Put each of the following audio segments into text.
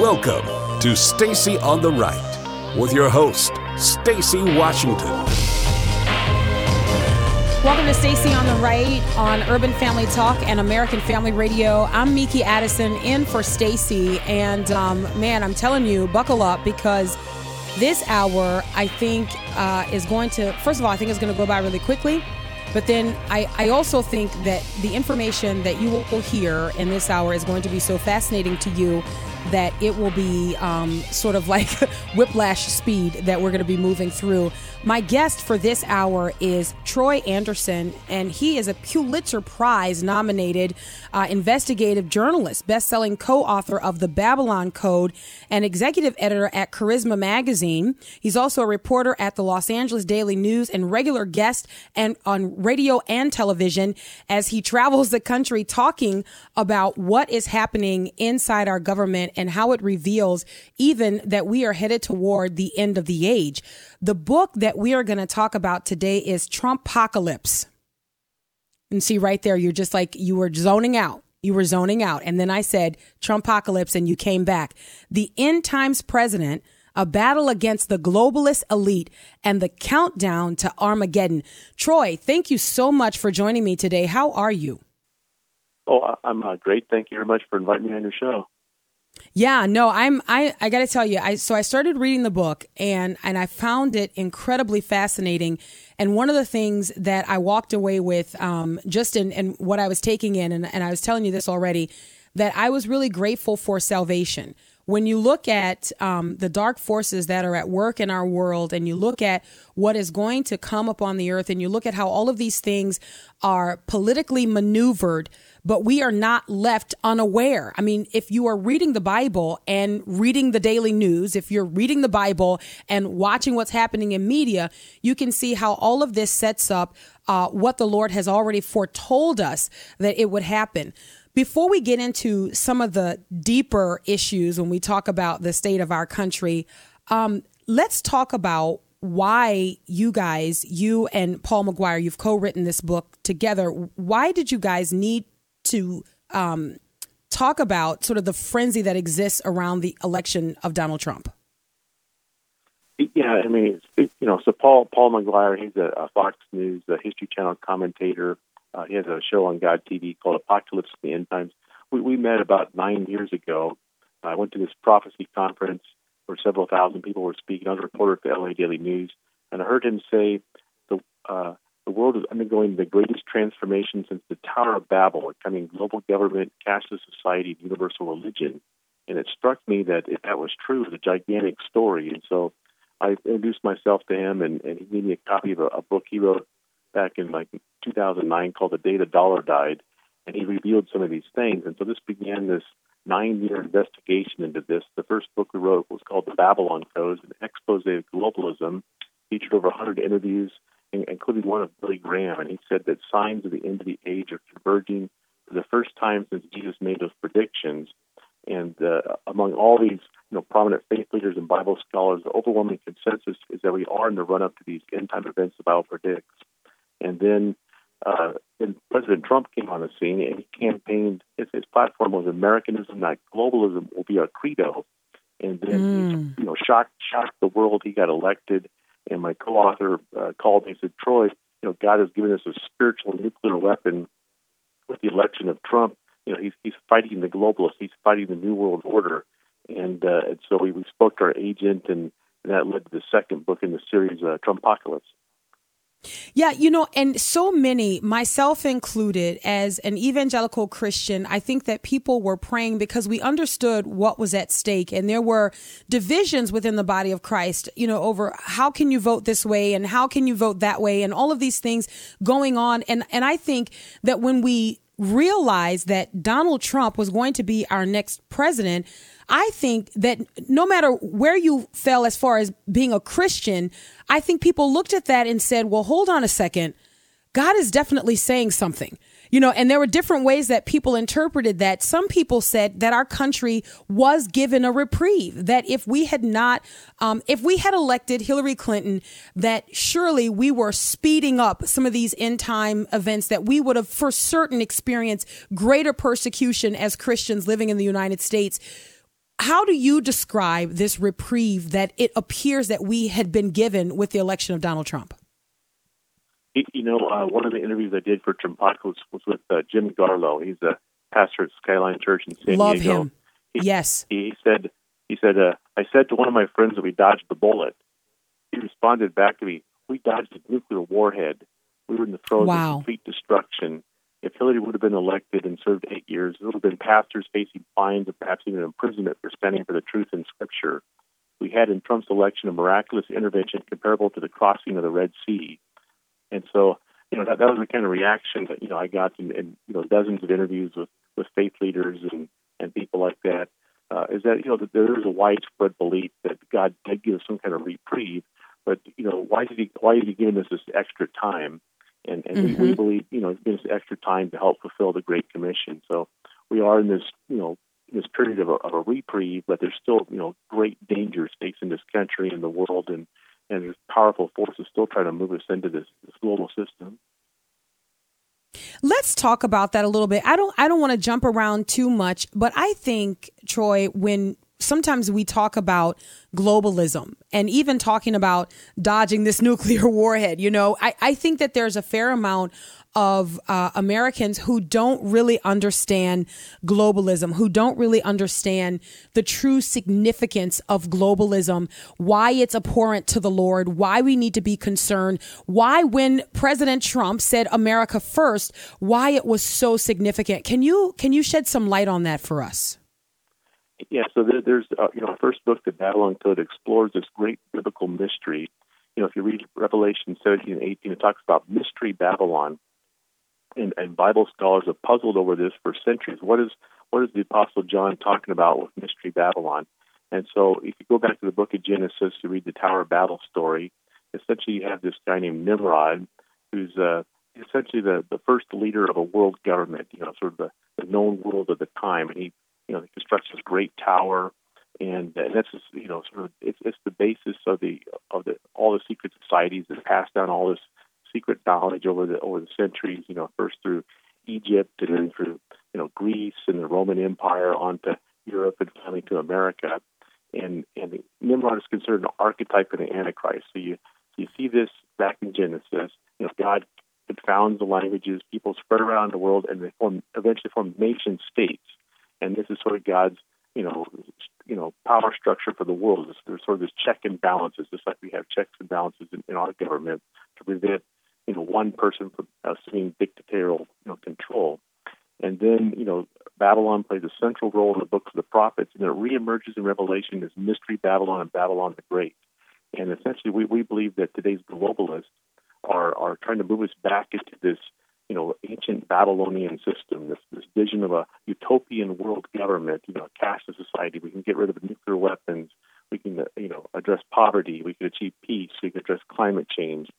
Welcome to Stacy on the Right with your host, Stacy Washington. Welcome to Stacy on the Right on Urban Family Talk and American Family Radio. I'm Miki Addison in for Stacy, and um, man, I'm telling you, buckle up because this hour I think uh, is going to. First of all, I think it's going to go by really quickly. But then I, I also think that the information that you will hear in this hour is going to be so fascinating to you that it will be um, sort of like whiplash speed that we're going to be moving through. My guest for this hour is Troy Anderson, and he is a Pulitzer Prize nominated uh, investigative journalist, best-selling co-author of The Babylon Code, and executive editor at Charisma Magazine. He's also a reporter at the Los Angeles Daily News and regular guest and on radio and television as he travels the country talking about what is happening inside our government and how it reveals even that we are headed toward the end of the age. The book that we are going to talk about today is Trumpocalypse. And see right there, you're just like, you were zoning out. You were zoning out. And then I said Trumpocalypse and you came back. The end times president, a battle against the globalist elite and the countdown to Armageddon. Troy, thank you so much for joining me today. How are you? Oh, I'm uh, great. Thank you very much for inviting me on your show. Yeah, no, I'm I I got to tell you, I so I started reading the book and and I found it incredibly fascinating. And one of the things that I walked away with um just in and what I was taking in and, and I was telling you this already that I was really grateful for salvation. When you look at um, the dark forces that are at work in our world, and you look at what is going to come upon the earth, and you look at how all of these things are politically maneuvered but we are not left unaware. I mean, if you are reading the Bible and reading the daily news, if you're reading the Bible and watching what's happening in media, you can see how all of this sets up uh, what the Lord has already foretold us that it would happen. Before we get into some of the deeper issues when we talk about the state of our country, um, let's talk about why you guys, you and Paul McGuire, you've co written this book together. Why did you guys need to um, talk about sort of the frenzy that exists around the election of Donald Trump. Yeah, I mean, it, you know, so Paul Paul McGuire, he's a, a Fox News, a History Channel commentator. Uh, he has a show on God TV called Apocalypse in the End Times. We, we met about nine years ago. I went to this prophecy conference where several thousand people were speaking. I was a reporter at the LA Daily News, and I heard him say the uh, the world is undergoing the greatest transformation since the Tower of Babel, becoming global government, cashless society, universal religion. And it struck me that if that was true, it's a gigantic story. And so I introduced myself to him, and, and he gave me a copy of a, a book he wrote back in like 2009 called The Day the Dollar Died. And he revealed some of these things. And so this began this nine year investigation into this. The first book we wrote was called The Babylon Code, an expose of globalism, featured over 100 interviews including one of Billy Graham, and he said that signs of the end of the age are converging for the first time since Jesus made those predictions. And uh, among all these, you know, prominent faith leaders and Bible scholars, the overwhelming consensus is that we are in the run-up to these end-time events the Bible predicts. And then, uh, then President Trump came on the scene, and he campaigned. His, his platform was Americanism, not globalism, will be our credo. And then, mm. he, you know, shocked shocked the world. He got elected and my co-author uh, called me and said, Troy, you know, God has given us a spiritual nuclear weapon with the election of Trump. You know, he's he's fighting the globalists. He's fighting the new world order. And, uh, and so we, we spoke to our agent, and, and that led to the second book in the series, uh, Trumpocalypse. Yeah, you know, and so many, myself included, as an evangelical Christian, I think that people were praying because we understood what was at stake. And there were divisions within the body of Christ, you know, over how can you vote this way and how can you vote that way and all of these things going on. And, and I think that when we realized that Donald Trump was going to be our next president, I think that no matter where you fell as far as being a Christian, I think people looked at that and said, well, hold on a second. God is definitely saying something. You know, and there were different ways that people interpreted that. Some people said that our country was given a reprieve, that if we had not, um, if we had elected Hillary Clinton, that surely we were speeding up some of these end time events, that we would have for certain experienced greater persecution as Christians living in the United States how do you describe this reprieve that it appears that we had been given with the election of Donald Trump? You know, uh, one of the interviews I did for Trumpocracy was with uh, Jim Garlow. He's a pastor at Skyline Church in San Love Diego. him. He, yes. He said, he said, uh, I said to one of my friends that we dodged the bullet. He responded back to me, we dodged a nuclear warhead. We were in the throes Wow. of complete destruction. If Hillary would have been elected and served eight years, it would have been pastors facing fines and perhaps even imprisonment for standing for the truth in Scripture. We had in Trump's election a miraculous intervention comparable to the crossing of the Red Sea. And so, you know, that, that was the kind of reaction that, you know, I got in, in you know, dozens of interviews with, with faith leaders and, and people like that. Uh, is that, you know, that there is a widespread belief that God did give some kind of reprieve, but, you know, why did he, why is he giving us this extra time? And, and we, we mm-hmm. believe, you know, giving us extra time to help fulfill the Great Commission. So we are in this, you know, this period of a, of a reprieve, but there's still, you know, great dangers facing this country and the world, and and there's powerful forces still trying to move us into this, this global system. Let's talk about that a little bit. I don't I don't want to jump around too much, but I think Troy when sometimes we talk about globalism and even talking about dodging this nuclear warhead, you know, I, I think that there's a fair amount of uh, Americans who don't really understand globalism, who don't really understand the true significance of globalism, why it's abhorrent to the Lord, why we need to be concerned, why when President Trump said America first, why it was so significant. Can you can you shed some light on that for us? Yeah, so there, there's uh, you know, first book, the Babylon Code, explores this great biblical mystery. You know, if you read Revelation 17 and 18, it talks about mystery Babylon, and, and Bible scholars have puzzled over this for centuries. What is what is the Apostle John talking about with mystery Babylon? And so, if you go back to the book of Genesis, you read the Tower of Babel story. Essentially, you have this guy named Nimrod, who's uh, essentially the, the first leader of a world government. You know, sort of the, the known world of the time, and he you know, he constructs this great tower, and, and that's just, you know, sort of it's it's the basis of the of the all the secret societies that pass down all this secret knowledge over the over the centuries. You know, first through Egypt and then through you know Greece and the Roman Empire onto Europe and finally to America. And and Nimrod is considered an archetype of the Antichrist. So you you see this back in Genesis. You know, God confounds the languages, people spread around the world, and they form eventually form nation states and this is sort of God's, you know, you know, power structure for the world. There's, there's sort of this check and balances, just like we have checks and balances in, in our government to prevent, you know, one person from uh, assuming dictatorial, you know, control. And then, you know, Babylon plays a central role in the books of the prophets, and it reemerges in Revelation as Mystery Babylon and Babylon the Great. And essentially, we, we believe that today's globalists are, are trying to move us back into this you know, ancient Babylonian system, this, this vision of a utopian world government, you know, a caste society. We can get rid of nuclear weapons. We can, uh, you know, address poverty. We can achieve peace. We can address climate change.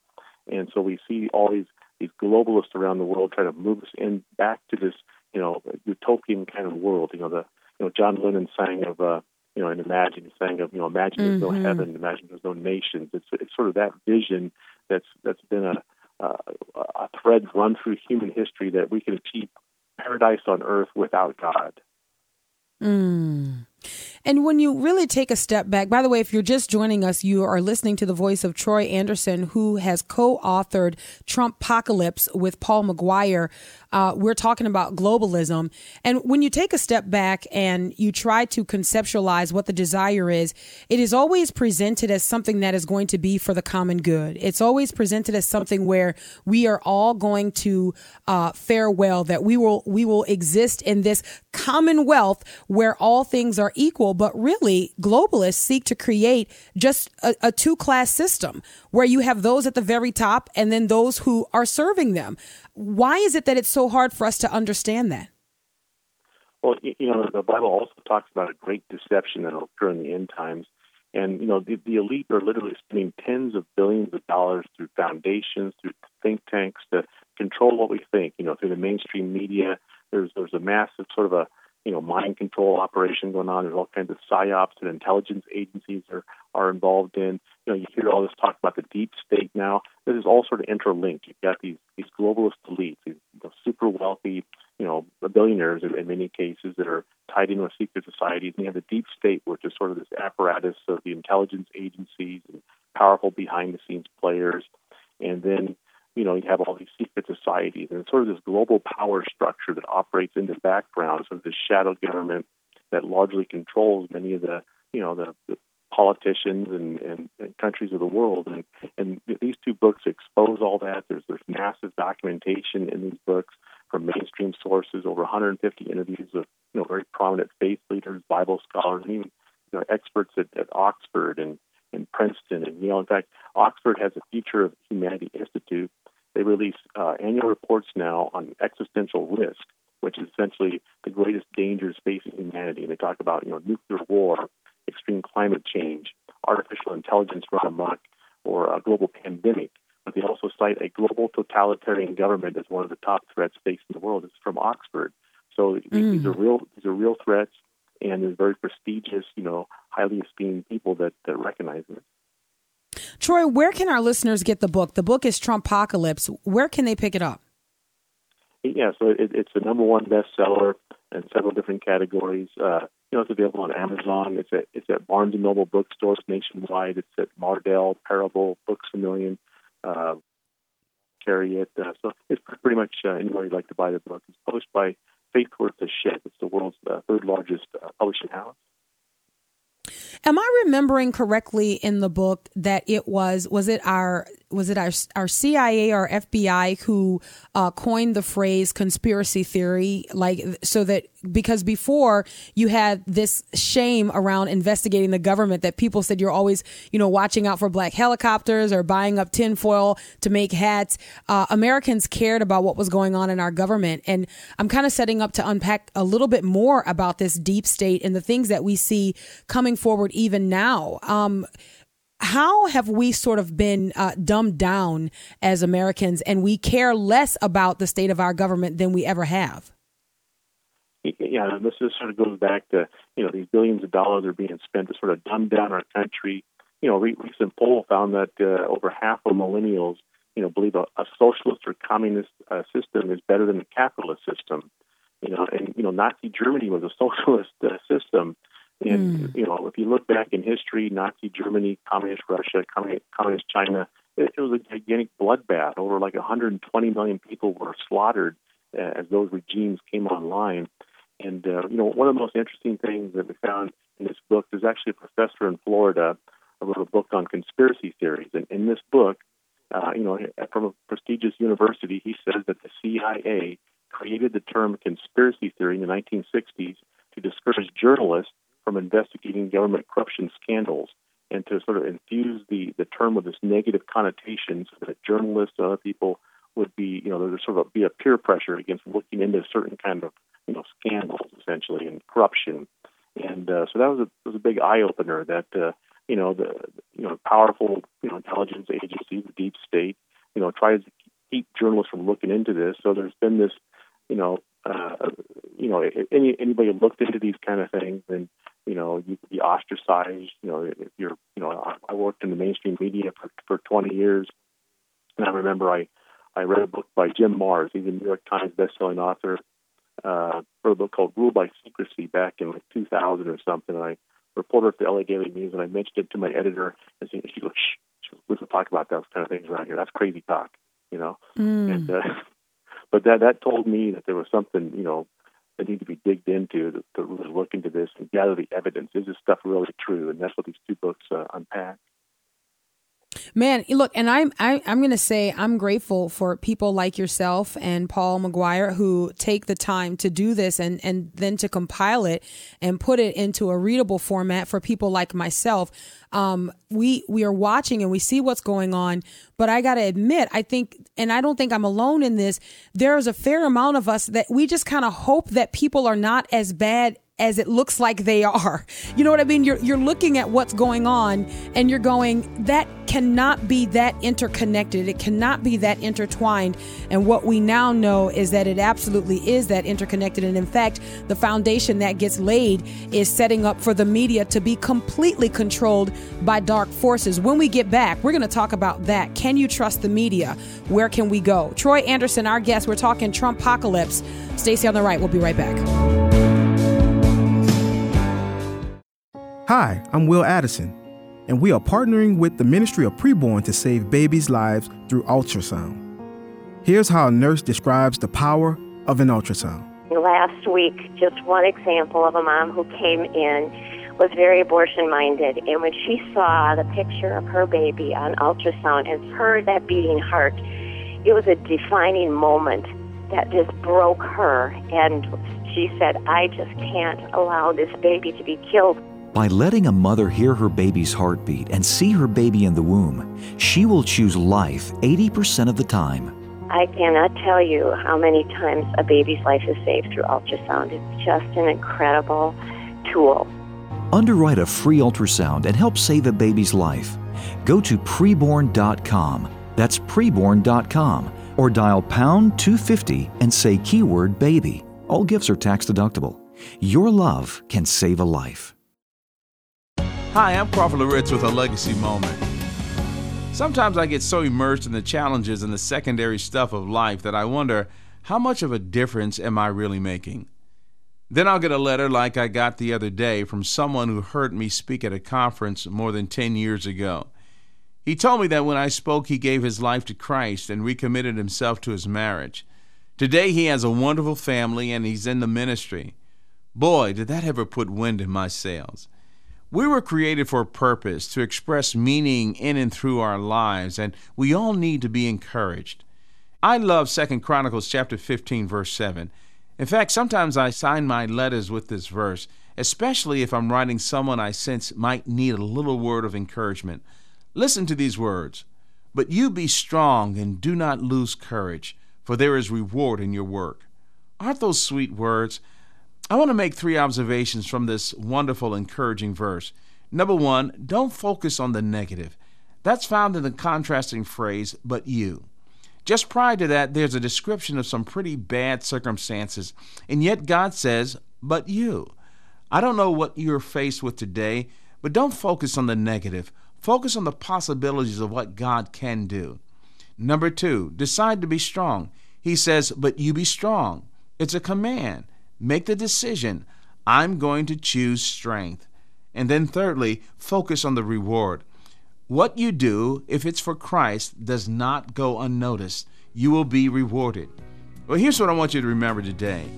And so we see all these these globalists around the world trying to move us in back to this, you know, utopian kind of world. You know, the you know John Lennon sang of, uh, you know, and Imagine, he sang of, you know, Imagine there's Mhm. no heaven, Imagine there's no nations. It's it's sort of that vision that's that's been a uh, a thread run through human history that we can achieve paradise on earth without God. Mm. And when you really take a step back, by the way, if you're just joining us, you are listening to the voice of Troy Anderson, who has co authored Trumpocalypse with Paul McGuire. Uh, we're talking about globalism. And when you take a step back and you try to conceptualize what the desire is, it is always presented as something that is going to be for the common good. It's always presented as something where we are all going to uh, fare well, that we will, we will exist in this commonwealth where all things are equal. But really, globalists seek to create just a, a two class system where you have those at the very top and then those who are serving them. Why is it that it's so hard for us to understand that? Well, you know, the Bible also talks about a great deception that will occur in the end times. And, you know, the, the elite are literally spending tens of billions of dollars through foundations, through think tanks to control what we think, you know, through the mainstream media. There's, there's a massive sort of a, you know, mind control operation going on. There's all kinds of psyops that intelligence agencies are, are involved in. You know, you hear all this talk about the deep state now. This is all sort of interlinked. You've got these, these globalist elites, these you know, super wealthy, you know, billionaires in, in many cases that are tied in with secret societies. And you have the deep state, which is sort of this apparatus of the intelligence agencies and powerful behind the scenes players. And then, you know, you have all these secret societies and sort of this global power structure that operates in the background, sort of this shadow government that largely controls many of the, you know, the, the politicians and, and, and, countries of the world. And, and these two books expose all that. There's, there's massive documentation in these books from mainstream sources, over 150 interviews of you know very prominent faith leaders, Bible scholars, and even you know, experts at, at Oxford and, and Princeton and Yale. In fact, Oxford has a Future of Humanity Institute. They release uh, annual reports now on existential risk, which is essentially the greatest dangers facing humanity. And they talk about you know nuclear war, extreme climate change, artificial intelligence run amok, or a global pandemic but they also cite a global totalitarian government as one of the top threats facing the world. It's from Oxford. So mm. these are real these are real threats, and there's very prestigious, you know, highly esteemed people that, that recognize it. Troy, where can our listeners get the book? The book is Trumpocalypse. Where can they pick it up? Yeah, so it, it's the number one bestseller in several different categories. Uh, you know, it's available on Amazon. It's at it's at Barnes and Noble bookstores nationwide. It's at Mardel, Parable, Books a Million uh, carry it. Uh, so it's pretty much uh, anybody would like to buy the book. It's published by Faith Worth the Ship. It's the world's uh, third largest uh, publishing house. Am I remembering correctly in the book that it was was it our was it our our CIA or FBI who uh, coined the phrase conspiracy theory like so that because before you had this shame around investigating the government that people said you're always you know watching out for black helicopters or buying up tinfoil to make hats. Uh, Americans cared about what was going on in our government. And I'm kind of setting up to unpack a little bit more about this deep state and the things that we see coming forward even now. Um, how have we sort of been uh, dumbed down as Americans and we care less about the state of our government than we ever have? Yeah, this just sort of goes back to, you know, these billions of dollars are being spent to sort of dumb down our country. You know, recent poll found that uh, over half of millennials, you know, believe a, a socialist or communist uh, system is better than a capitalist system. You know, and, you know, Nazi Germany was a socialist uh, system and mm. you know, if you look back in history, Nazi Germany, communist Russia, communist China, it, it was a gigantic bloodbath. Over like 120 million people were slaughtered uh, as those regimes came online. And uh, you know, one of the most interesting things that we found in this book, there's actually a professor in Florida who wrote a book on conspiracy theories. And in this book, uh, you know, from a prestigious university, he says that the CIA created the term conspiracy theory in the 1960s to discourage journalists from investigating government corruption scandals and to sort of infuse the, the term with this negative connotation so that journalists and other people would be, you know, there'd sort of be a peer pressure against looking into certain kind of, you know, scandals essentially and corruption. And uh, so that was a, was a big eye opener that, uh, you know, the, you know, powerful, you know, intelligence agencies, the deep state, you know, tries to keep journalists from looking into this. So there's been this, you know, uh, you know, any anybody looked into these kind of things, and you know, you be ostracized. You know, if you're, you know, I, worked in the mainstream media for for 20 years, and I remember I I read a book by Jim Marrs. He's a New York Times bestselling author. Uh, wrote a book called Rule by Secrecy back in like 2000 or something. And I reported for the LA Daily News, and I mentioned it to my editor, and she goes, "Shh, we don't talk about those kind of things around here. That's crazy talk." You know, mm. and uh, but that that told me that there was something, you know, that need to be digged into to, to really look into this and gather the evidence. Is this stuff really true? And that's what these two books uh, unpack. Man, look, and I'm I, am to say I'm grateful for people like yourself and Paul McGuire who take the time to do this and and then to compile it and put it into a readable format for people like myself. Um, we we are watching and we see what's going on, but I got to admit, I think, and I don't think I'm alone in this. There is a fair amount of us that we just kind of hope that people are not as bad as it looks like they are. You know what I mean? You're you're looking at what's going on and you're going that cannot be that interconnected. It cannot be that intertwined. And what we now know is that it absolutely is that interconnected. And in fact, the foundation that gets laid is setting up for the media to be completely controlled by dark forces. When we get back, we're going to talk about that. Can you trust the media? Where can we go? Troy Anderson, our guest, we're talking Trumpocalypse. Stacy on the right. We'll be right back. Hi, I'm Will Addison and we are partnering with the Ministry of Preborn to save babies' lives through ultrasound. Here's how a nurse describes the power of an ultrasound. Last week, just one example of a mom who came in was very abortion minded, and when she saw the picture of her baby on ultrasound and heard that beating heart, it was a defining moment that just broke her. And she said, I just can't allow this baby to be killed. By letting a mother hear her baby's heartbeat and see her baby in the womb, she will choose life 80% of the time. I cannot tell you how many times a baby's life is saved through ultrasound. It's just an incredible tool. Underwrite a free ultrasound and help save a baby's life. Go to preborn.com. That's preborn.com. Or dial pound 250 and say keyword baby. All gifts are tax deductible. Your love can save a life. Hi, I'm Crawford Loritts with a legacy moment. Sometimes I get so immersed in the challenges and the secondary stuff of life that I wonder how much of a difference am I really making? Then I'll get a letter like I got the other day from someone who heard me speak at a conference more than 10 years ago. He told me that when I spoke, he gave his life to Christ and recommitted himself to his marriage. Today, he has a wonderful family and he's in the ministry. Boy, did that ever put wind in my sails. We were created for a purpose, to express meaning in and through our lives, and we all need to be encouraged. I love Second Chronicles chapter 15 verse 7. In fact, sometimes I sign my letters with this verse, especially if I'm writing someone I sense might need a little word of encouragement. Listen to these words. But you be strong and do not lose courage, for there is reward in your work. Aren't those sweet words? I want to make three observations from this wonderful, encouraging verse. Number one, don't focus on the negative. That's found in the contrasting phrase, but you. Just prior to that, there's a description of some pretty bad circumstances, and yet God says, but you. I don't know what you're faced with today, but don't focus on the negative. Focus on the possibilities of what God can do. Number two, decide to be strong. He says, but you be strong. It's a command. Make the decision I'm going to choose strength. And then, thirdly, focus on the reward. What you do, if it's for Christ, does not go unnoticed. You will be rewarded. Well, here's what I want you to remember today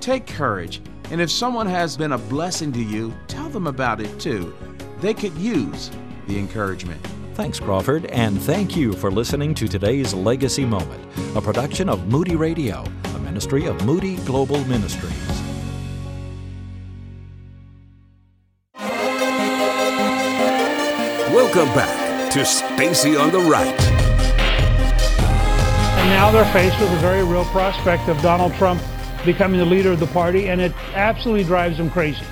take courage, and if someone has been a blessing to you, tell them about it too. They could use the encouragement. Thanks, Crawford, and thank you for listening to today's Legacy Moment, a production of Moody Radio ministry of Moody Global Ministries. Welcome back to Stacy on the Right. And now they're faced with a very real prospect of Donald Trump becoming the leader of the party, and it absolutely drives them crazy.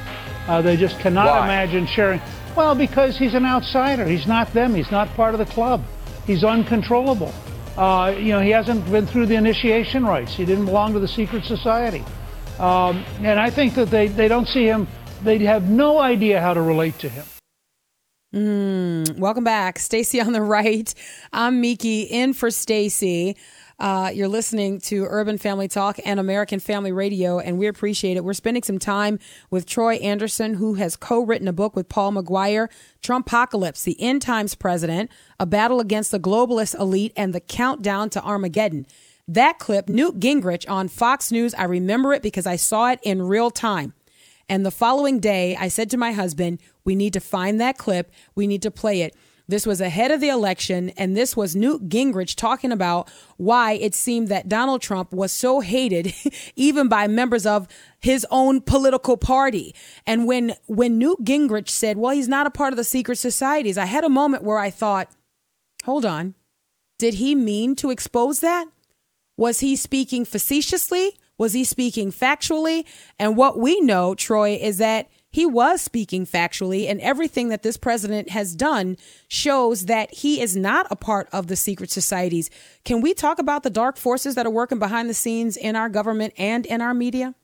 Uh, they just cannot Why? imagine sharing. Well, because he's an outsider. He's not them. He's not part of the club. He's uncontrollable. Uh, you know, he hasn't been through the initiation rites. He didn't belong to the secret society. Um, and I think that they, they don't see him, they have no idea how to relate to him. Mm, welcome back. Stacy on the right. I'm Miki in for Stacy. Uh, you're listening to Urban Family Talk and American Family Radio, and we appreciate it. We're spending some time with Troy Anderson, who has co written a book with Paul McGuire, Trumpocalypse, the End Times President, a battle against the globalist elite, and the countdown to Armageddon. That clip, Newt Gingrich on Fox News, I remember it because I saw it in real time. And the following day, I said to my husband, We need to find that clip, we need to play it. This was ahead of the election, and this was Newt Gingrich talking about why it seemed that Donald Trump was so hated, even by members of his own political party. And when when Newt Gingrich said, "Well, he's not a part of the secret societies," I had a moment where I thought, "Hold on, did he mean to expose that? Was he speaking facetiously? Was he speaking factually? And what we know, Troy, is that he was speaking factually, and everything that this president has done shows that he is not a part of the secret societies. Can we talk about the dark forces that are working behind the scenes in our government and in our media?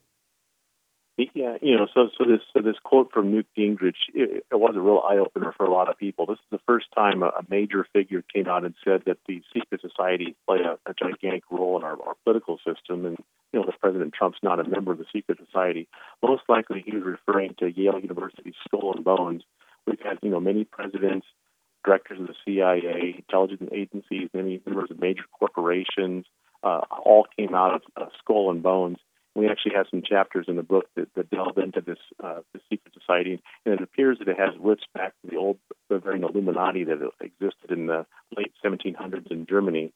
Yeah, you know, so so this so this quote from Newt Gingrich, it, it was a real eye opener for a lot of people. This is the first time a, a major figure came out and said that the secret societies play a, a gigantic role in our, our political system, and you know, if President Trump's not a member of the secret society, most likely he was referring to Yale University's Skull and Bones. We've had you know many presidents, directors of the CIA, intelligence agencies, many members of major corporations, uh, all came out of uh, Skull and Bones we actually have some chapters in the book that, that delve into this uh, the secret society, and it appears that it has roots back to the old Bavarian Illuminati that existed in the late 1700s in Germany.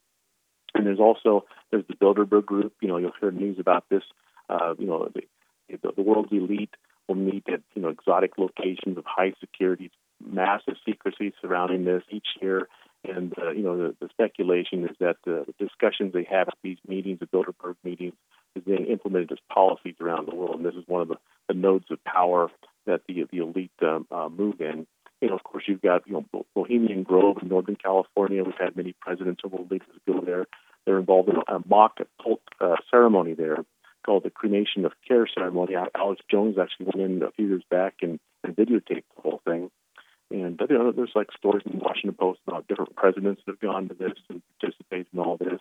And there's also there's the Bilderberg Group. You know, you'll hear news about this. Uh, you know, the, the, the world's elite will meet at you know exotic locations of high security, massive secrecy surrounding this each year. And uh, you know, the, the speculation is that the discussions they have at these meetings, the Bilderberg meetings, is being implemented as policies around the world. And this is one of the, the nodes of power that the the elite um, uh, move in. You know, of course, you've got you know Bohemian Grove in Northern California. We've had many presidents and world leaders go there. They're involved in a mock cult uh, ceremony there called the cremation of care ceremony. Alex Jones actually went in a few years back and, and videotaped the whole thing. And you know, there's like stories in the Washington Post about different presidents that have gone to this and participated in all this.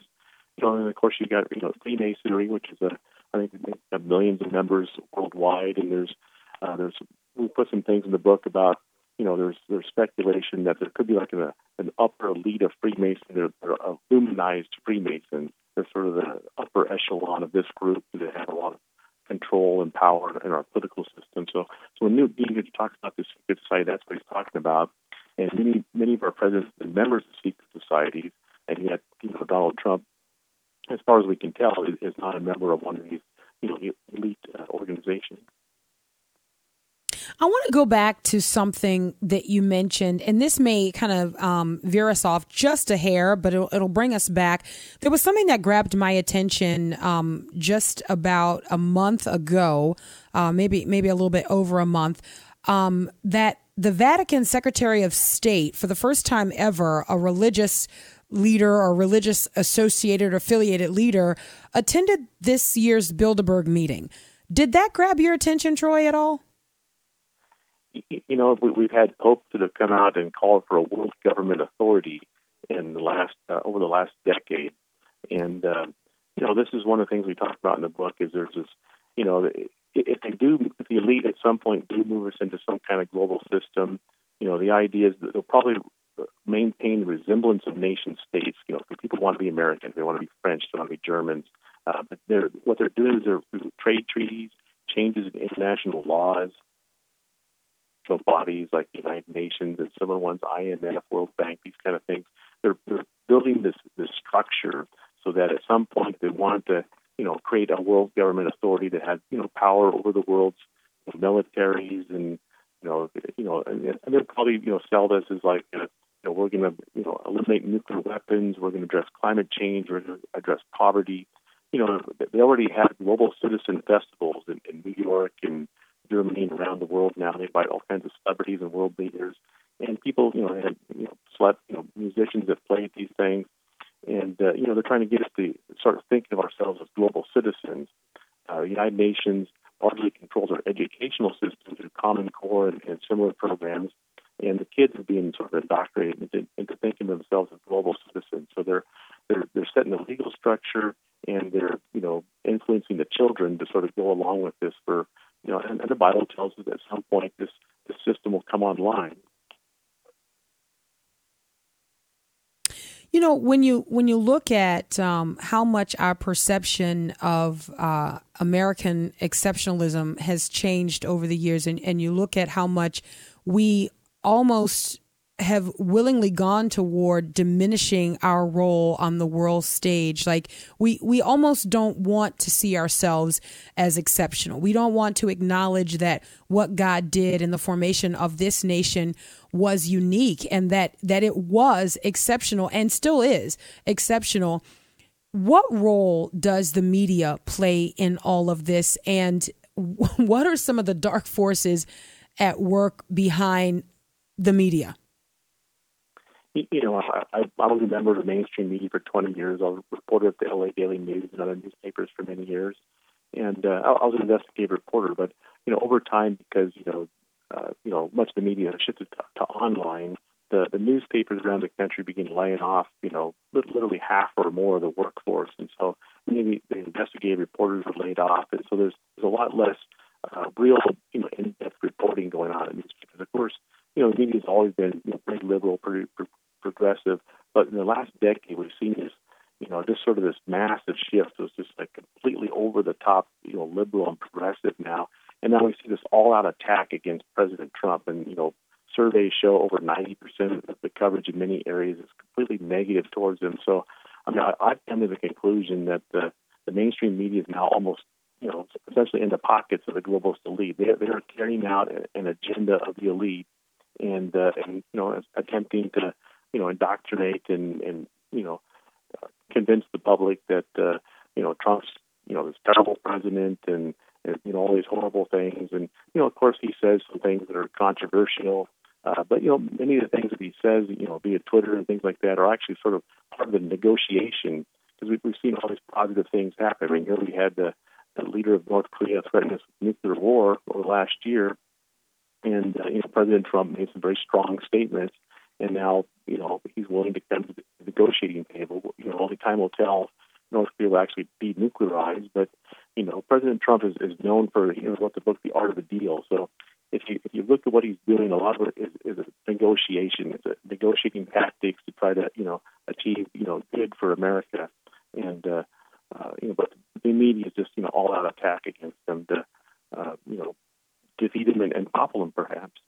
You know, and of course you got you know Freemasonry, which is a I think they have millions of members worldwide, and there's uh, there's we put some things in the book about you know there's there's speculation that there could be like an, an upper elite of Freemasons, they're, they're illuminized Freemasons. They're sort of the upper echelon of this group that have a lot of control and power in our political system. So, so when Newt Gingrich talks about the secret society, that's what he's talking about. And many many of our presidents and members of secret societies, and yet you know Donald Trump, as far as we can tell, is, is not a member of one of these you know elite uh, organizations. I want to go back to something that you mentioned, and this may kind of um, veer us off just a hair, but it'll, it'll, bring us back. There was something that grabbed my attention um, just about a month ago, uh, maybe maybe a little bit over a month, um, that the Vatican Secretary of State, for the first time ever, a religious leader or religious associated or affiliated leader, attended this year's Bilderberg meeting. Did that grab your attention, Troy, at all? You know, we, have had popes that have come out and called for a world government authority in the last uh, over the last decade, and uh, you know, this is one of the things we talk about in the book. Is there's this, you know, if they do, if the elite at some point do move us into some kind of global system, you know, the idea is that they'll probably maintain the resemblance of nation states. You know, people want to be Americans, they want to be French, they want to be Germans, uh, but they're what they're doing is they're trade treaties, changes in international laws, bodies like the United Nations and similar ones, IMF, World Bank, these kind of things. They're, they're building this this structure so that at some point they want to, you know, create a world government authority that has, you know, power over the world's militaries and, you know, you know, and, and they'll probably, you know, sell this as like, uh, you know, we're going to, you know, eliminate nuclear weapons. We're going to address climate change. We're going to address poverty. You know, they already have global citizen festivals in, in New York and Germany and around the world now. They invite all kinds of celebrities and world leaders, and people, you know, had you know, slept, you know, musicians that played these things, and uh, you know, they're trying to get us to start thinking of ourselves as global citizens. Uh, United Nations largely controls our educational system through Common Core and, and similar programs, and the kids are being sort of indoctrinated into, into thinking of themselves as global citizens. So they're they're they're setting a legal structure and they're you know influencing the children to sort of go along with this for you know, and, and the Bible tells us at some point this this system will come online. You know, when you when you look at um, how much our perception of uh, American exceptionalism has changed over the years, and, and you look at how much we almost have willingly gone toward diminishing our role on the world stage. Like we we almost don't want to see ourselves as exceptional. We don't want to acknowledge that what God did in the formation of this nation was unique and that that it was exceptional and still is exceptional. what role does the media play in all of this? And what are some of the dark forces at work behind the media? You know, I, I was a member of the mainstream media for 20 years. I was a reporter at the LA Daily News and other newspapers for many years. And uh, I was an investigative reporter, but, you know, over time, because, you know, uh, you know, much of the media shifted to, to online, the, the newspapers around the country began laying off, you know, literally half or more of the workforce. And so many the investigative reporters were laid off. And so there's, there's a lot less uh, real, you know, in-depth reporting going on in newspapers. Of course, you know, the media has always been you know, pretty liberal, pretty progressive, but in the last decade, we've seen this, you know, just sort of this massive shift. It was just like completely over the top, you know, liberal and progressive now. And now we see this all-out attack against President Trump, and you know, surveys show over 90% of the coverage in many areas is completely negative towards him. So, I mean, I, I've come to the conclusion that the the mainstream media is now almost you know, essentially in the pockets of the globalist elite. They, they are carrying out an agenda of the elite and, uh, and you know, attempting to, you know, indoctrinate and, and you know, convince the public that, uh, you know, Trump's, you know, this terrible president and, and, you know, all these horrible things. And, you know, of course, he says some things that are controversial. Uh, but, you know, many of the things that he says, you know, via Twitter and things like that are actually sort of part of the negotiation because we've, we've seen all these positive things happen. I mean, here we had the, the leader of North Korea threatened us with nuclear war over last year, and uh, you know President Trump made some very strong statements, and now you know he's willing to come to the negotiating table. You know, only time will tell. North Korea will actually be nuclearized, but you know President Trump is, is known for you know wrote the book The Art of the Deal. So if you if you look at what he's doing, a lot of it is, is a negotiation. It's a negotiating tactics to try to you know achieve you know good for America, and uh, uh, you know, but the media is just you know all out attack against them to uh, you know defeat him and, and topple him perhaps.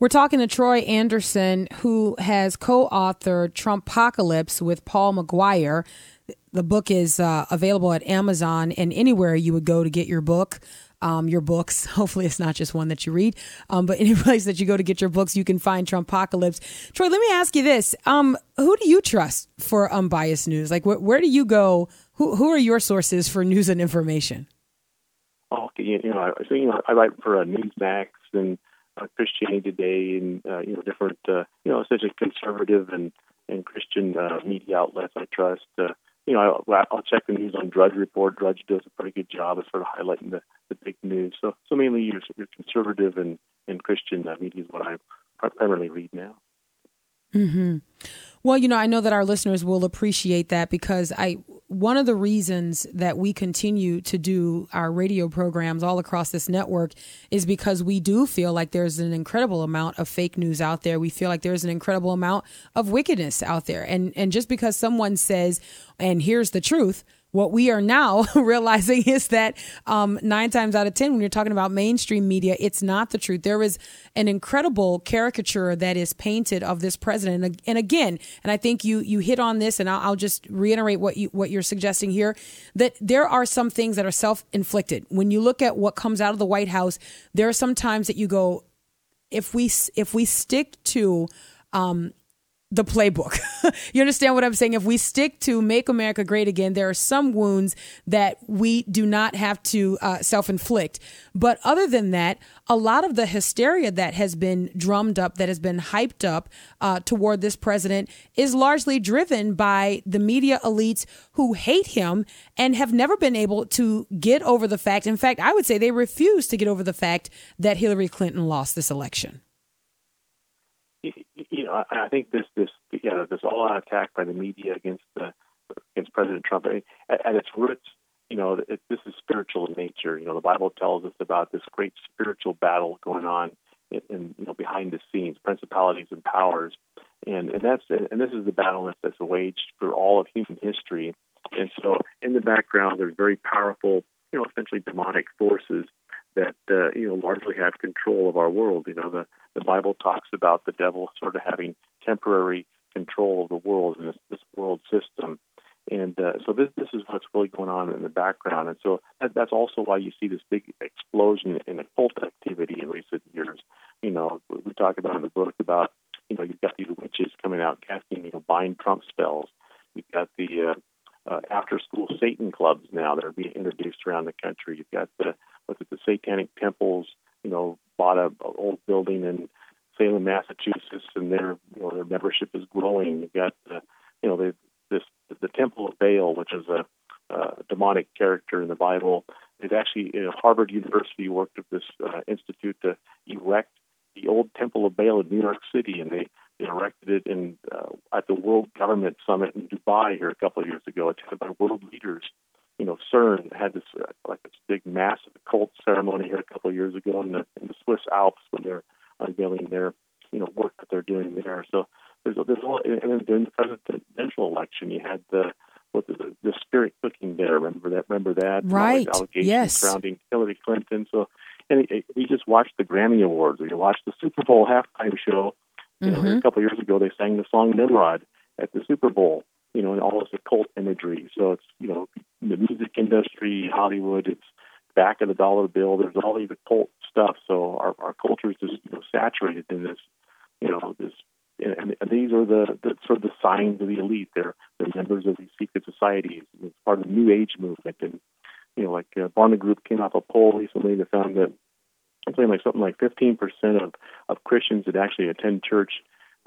We're talking to Troy Anderson, who has co-authored Trumpocalypse with Paul McGuire. The book is uh, available at Amazon and anywhere you would go to get your book um, your books. Hopefully, it's not just one that you read, um, but any place that you go to get your books, you can find Trumpocalypse. Troy, let me ask you this: um, Who do you trust for unbiased news? Like, wh- where do you go? Who who are your sources for news and information? Oh, you know, I, you know, I write for uh, Newsmax and Christianity Today, and uh, you know, different, uh, you know, essentially conservative and and Christian uh, media outlets. I trust. Uh, you know, I'll, I'll check the news on Drudge Report. Drudge does a pretty good job of sort of highlighting the, the big news. So, so mainly your, your conservative and, and Christian uh, media is what I primarily read now. Hmm. Well, you know, I know that our listeners will appreciate that because I one of the reasons that we continue to do our radio programs all across this network is because we do feel like there's an incredible amount of fake news out there. We feel like there's an incredible amount of wickedness out there. And and just because someone says, and here's the truth, what we are now realizing is that um, nine times out of 10, when you're talking about mainstream media, it's not the truth. There is an incredible caricature that is painted of this president. And again, and I think you, you hit on this, and I'll, I'll just reiterate what, you, what you're suggesting here that there are some things that are self inflicted. When you look at what comes out of the White House, there are some times that you go, if we, if we stick to um, the playbook. you understand what I'm saying? If we stick to make America great again, there are some wounds that we do not have to uh, self inflict. But other than that, a lot of the hysteria that has been drummed up, that has been hyped up uh, toward this president, is largely driven by the media elites who hate him and have never been able to get over the fact. In fact, I would say they refuse to get over the fact that Hillary Clinton lost this election you know, I, I think this this yeah this all out attack by the media against the against President Trump at, at its roots, you know, it, this is spiritual in nature. You know, the Bible tells us about this great spiritual battle going on in, in you know behind the scenes, principalities and powers, and and that's and this is the battle that's waged for all of human history. And so, in the background, there's very powerful, you know, essentially demonic forces that uh, you know largely have control of our world. You know, the the Bible talks about the devil sort of having temporary control of the world and this, this world system. And uh, so this this is what's really going on in the background, and so that, that's also why you see this big explosion in occult activity in recent years. You know, we talk about in the book about you know you've got these witches coming out casting you know bind Trump spells. You've got the uh, uh, after school Satan clubs now that are being introduced around the country. You've got the what's it, the Satanic temples. You know, bought a, a old building in Salem, Massachusetts, and their you know their membership is growing. You've got the you know they, this the Temple of Baal, which is a, a demonic character in the Bible. They've actually you know, Harvard University worked with this uh, institute to erect the old Temple of Baal in New York City, and they erected it in uh, at the World Government Summit in Dubai here a couple of years ago, attended by world leaders. You know, CERN had this uh, like this big massive cult ceremony here a couple of years ago in the in the Swiss Alps when they're unveiling their you know work that they're doing there. So there's a, there's a lot, and then during the presidential election, you had the what the, the spirit cooking there. Remember that? Remember that? Right. Allegations yes. surrounding Hillary Clinton. So, and we just watched the Grammy Awards, or you watched the Super Bowl halftime show you mm-hmm. know, a couple of years ago, they sang the song Nimrod at the Super Bowl. You know, and all this occult imagery. So it's you know the music industry, Hollywood. It's back of the dollar bill. There's all these occult stuff. So our our culture is just you know saturated in this. You know this. And, and these are the, the sort of the signs of the elite. They're, they're members of these secret societies. It's part of the New Age movement. And you know, like uh, Barna Group came off a poll recently that found that something like something like 15% of, of Christians that actually attend church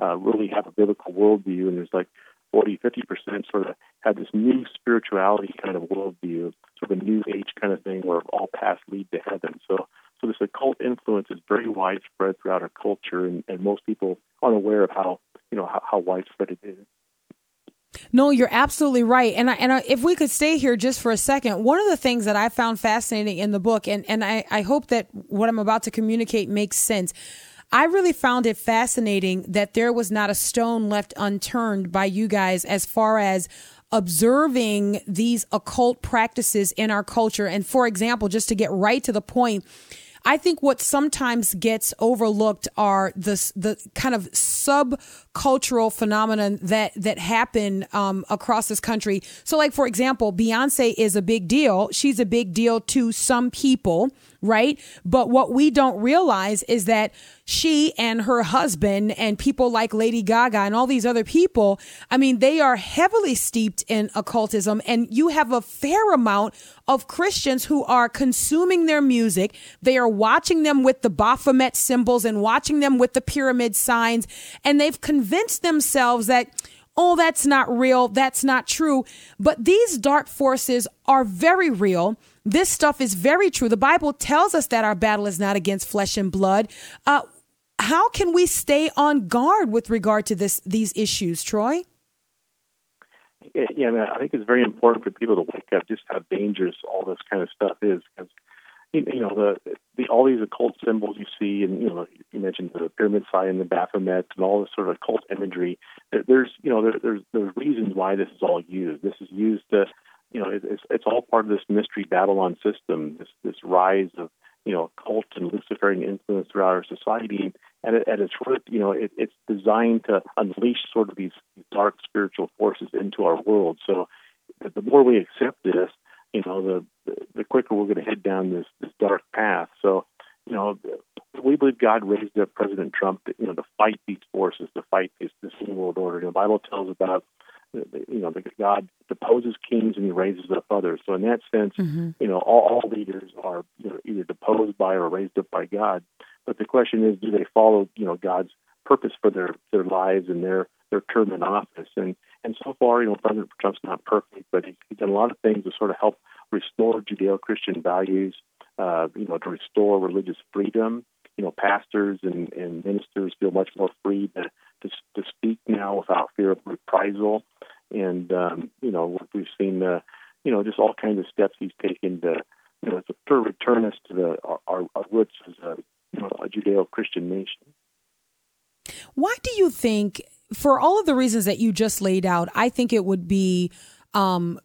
uh, really have a biblical worldview, and there's like 40, 50% sort of had this new spirituality kind of worldview, sort of a new age kind of thing where all paths lead to heaven. So, so this occult influence is very widespread throughout our culture, and, and most people aren't aware of how you know how, how widespread it is. No, you're absolutely right. And I, and I, if we could stay here just for a second, one of the things that I found fascinating in the book, and, and I, I hope that what I'm about to communicate makes sense. I really found it fascinating that there was not a stone left unturned by you guys as far as observing these occult practices in our culture. And for example, just to get right to the point, I think what sometimes gets overlooked are the the kind of subcultural phenomenon that that happen um, across this country. So, like for example, Beyonce is a big deal. She's a big deal to some people right? But what we don't realize is that she and her husband and people like Lady Gaga and all these other people, I mean, they are heavily steeped in occultism. And you have a fair amount of Christians who are consuming their music. They are watching them with the Baphomet symbols and watching them with the pyramid signs. And they've convinced themselves that oh, that's not real, that's not true. But these dark forces are very real. This stuff is very true. The Bible tells us that our battle is not against flesh and blood. Uh, how can we stay on guard with regard to this these issues, Troy? Yeah, I, mean, I think it's very important for people to wake up just how dangerous all this kind of stuff is because you know the, the all these occult symbols you see, and you know you mentioned the pyramid sign the Baphomet and all this sort of occult imagery. There's you know there, there's there's reasons why this is all used. This is used to you know, it's it's all part of this mystery Babylon system, this this rise of you know cult and Luciferian influence throughout our society, and at, at its root, you know, it, it's designed to unleash sort of these dark spiritual forces into our world. So, the more we accept this, you know, the the quicker we're going to head down this this dark path. So, you know, we believe God raised up President Trump, to, you know, to fight these forces, to fight this this new world order. You know, the Bible tells about you know, the God deposes kings and he raises up others. So in that sense, mm-hmm. you know, all, all leaders are you know, either deposed by or raised up by God. But the question is, do they follow, you know, God's purpose for their their lives and their their term in office? And and so far, you know, President Trump's not perfect, but he's, he's done a lot of things to sort of help restore Judeo-Christian values, uh, you know, to restore religious freedom. You know, pastors and, and ministers feel much more free to, to to speak now without fear of reprisal and um, you know we've seen uh, you know just all kinds of steps he's taken to you know to return us to the our, our roots as a you know a Judeo-Christian nation. Why do you think, for all of the reasons that you just laid out, I think it would be um,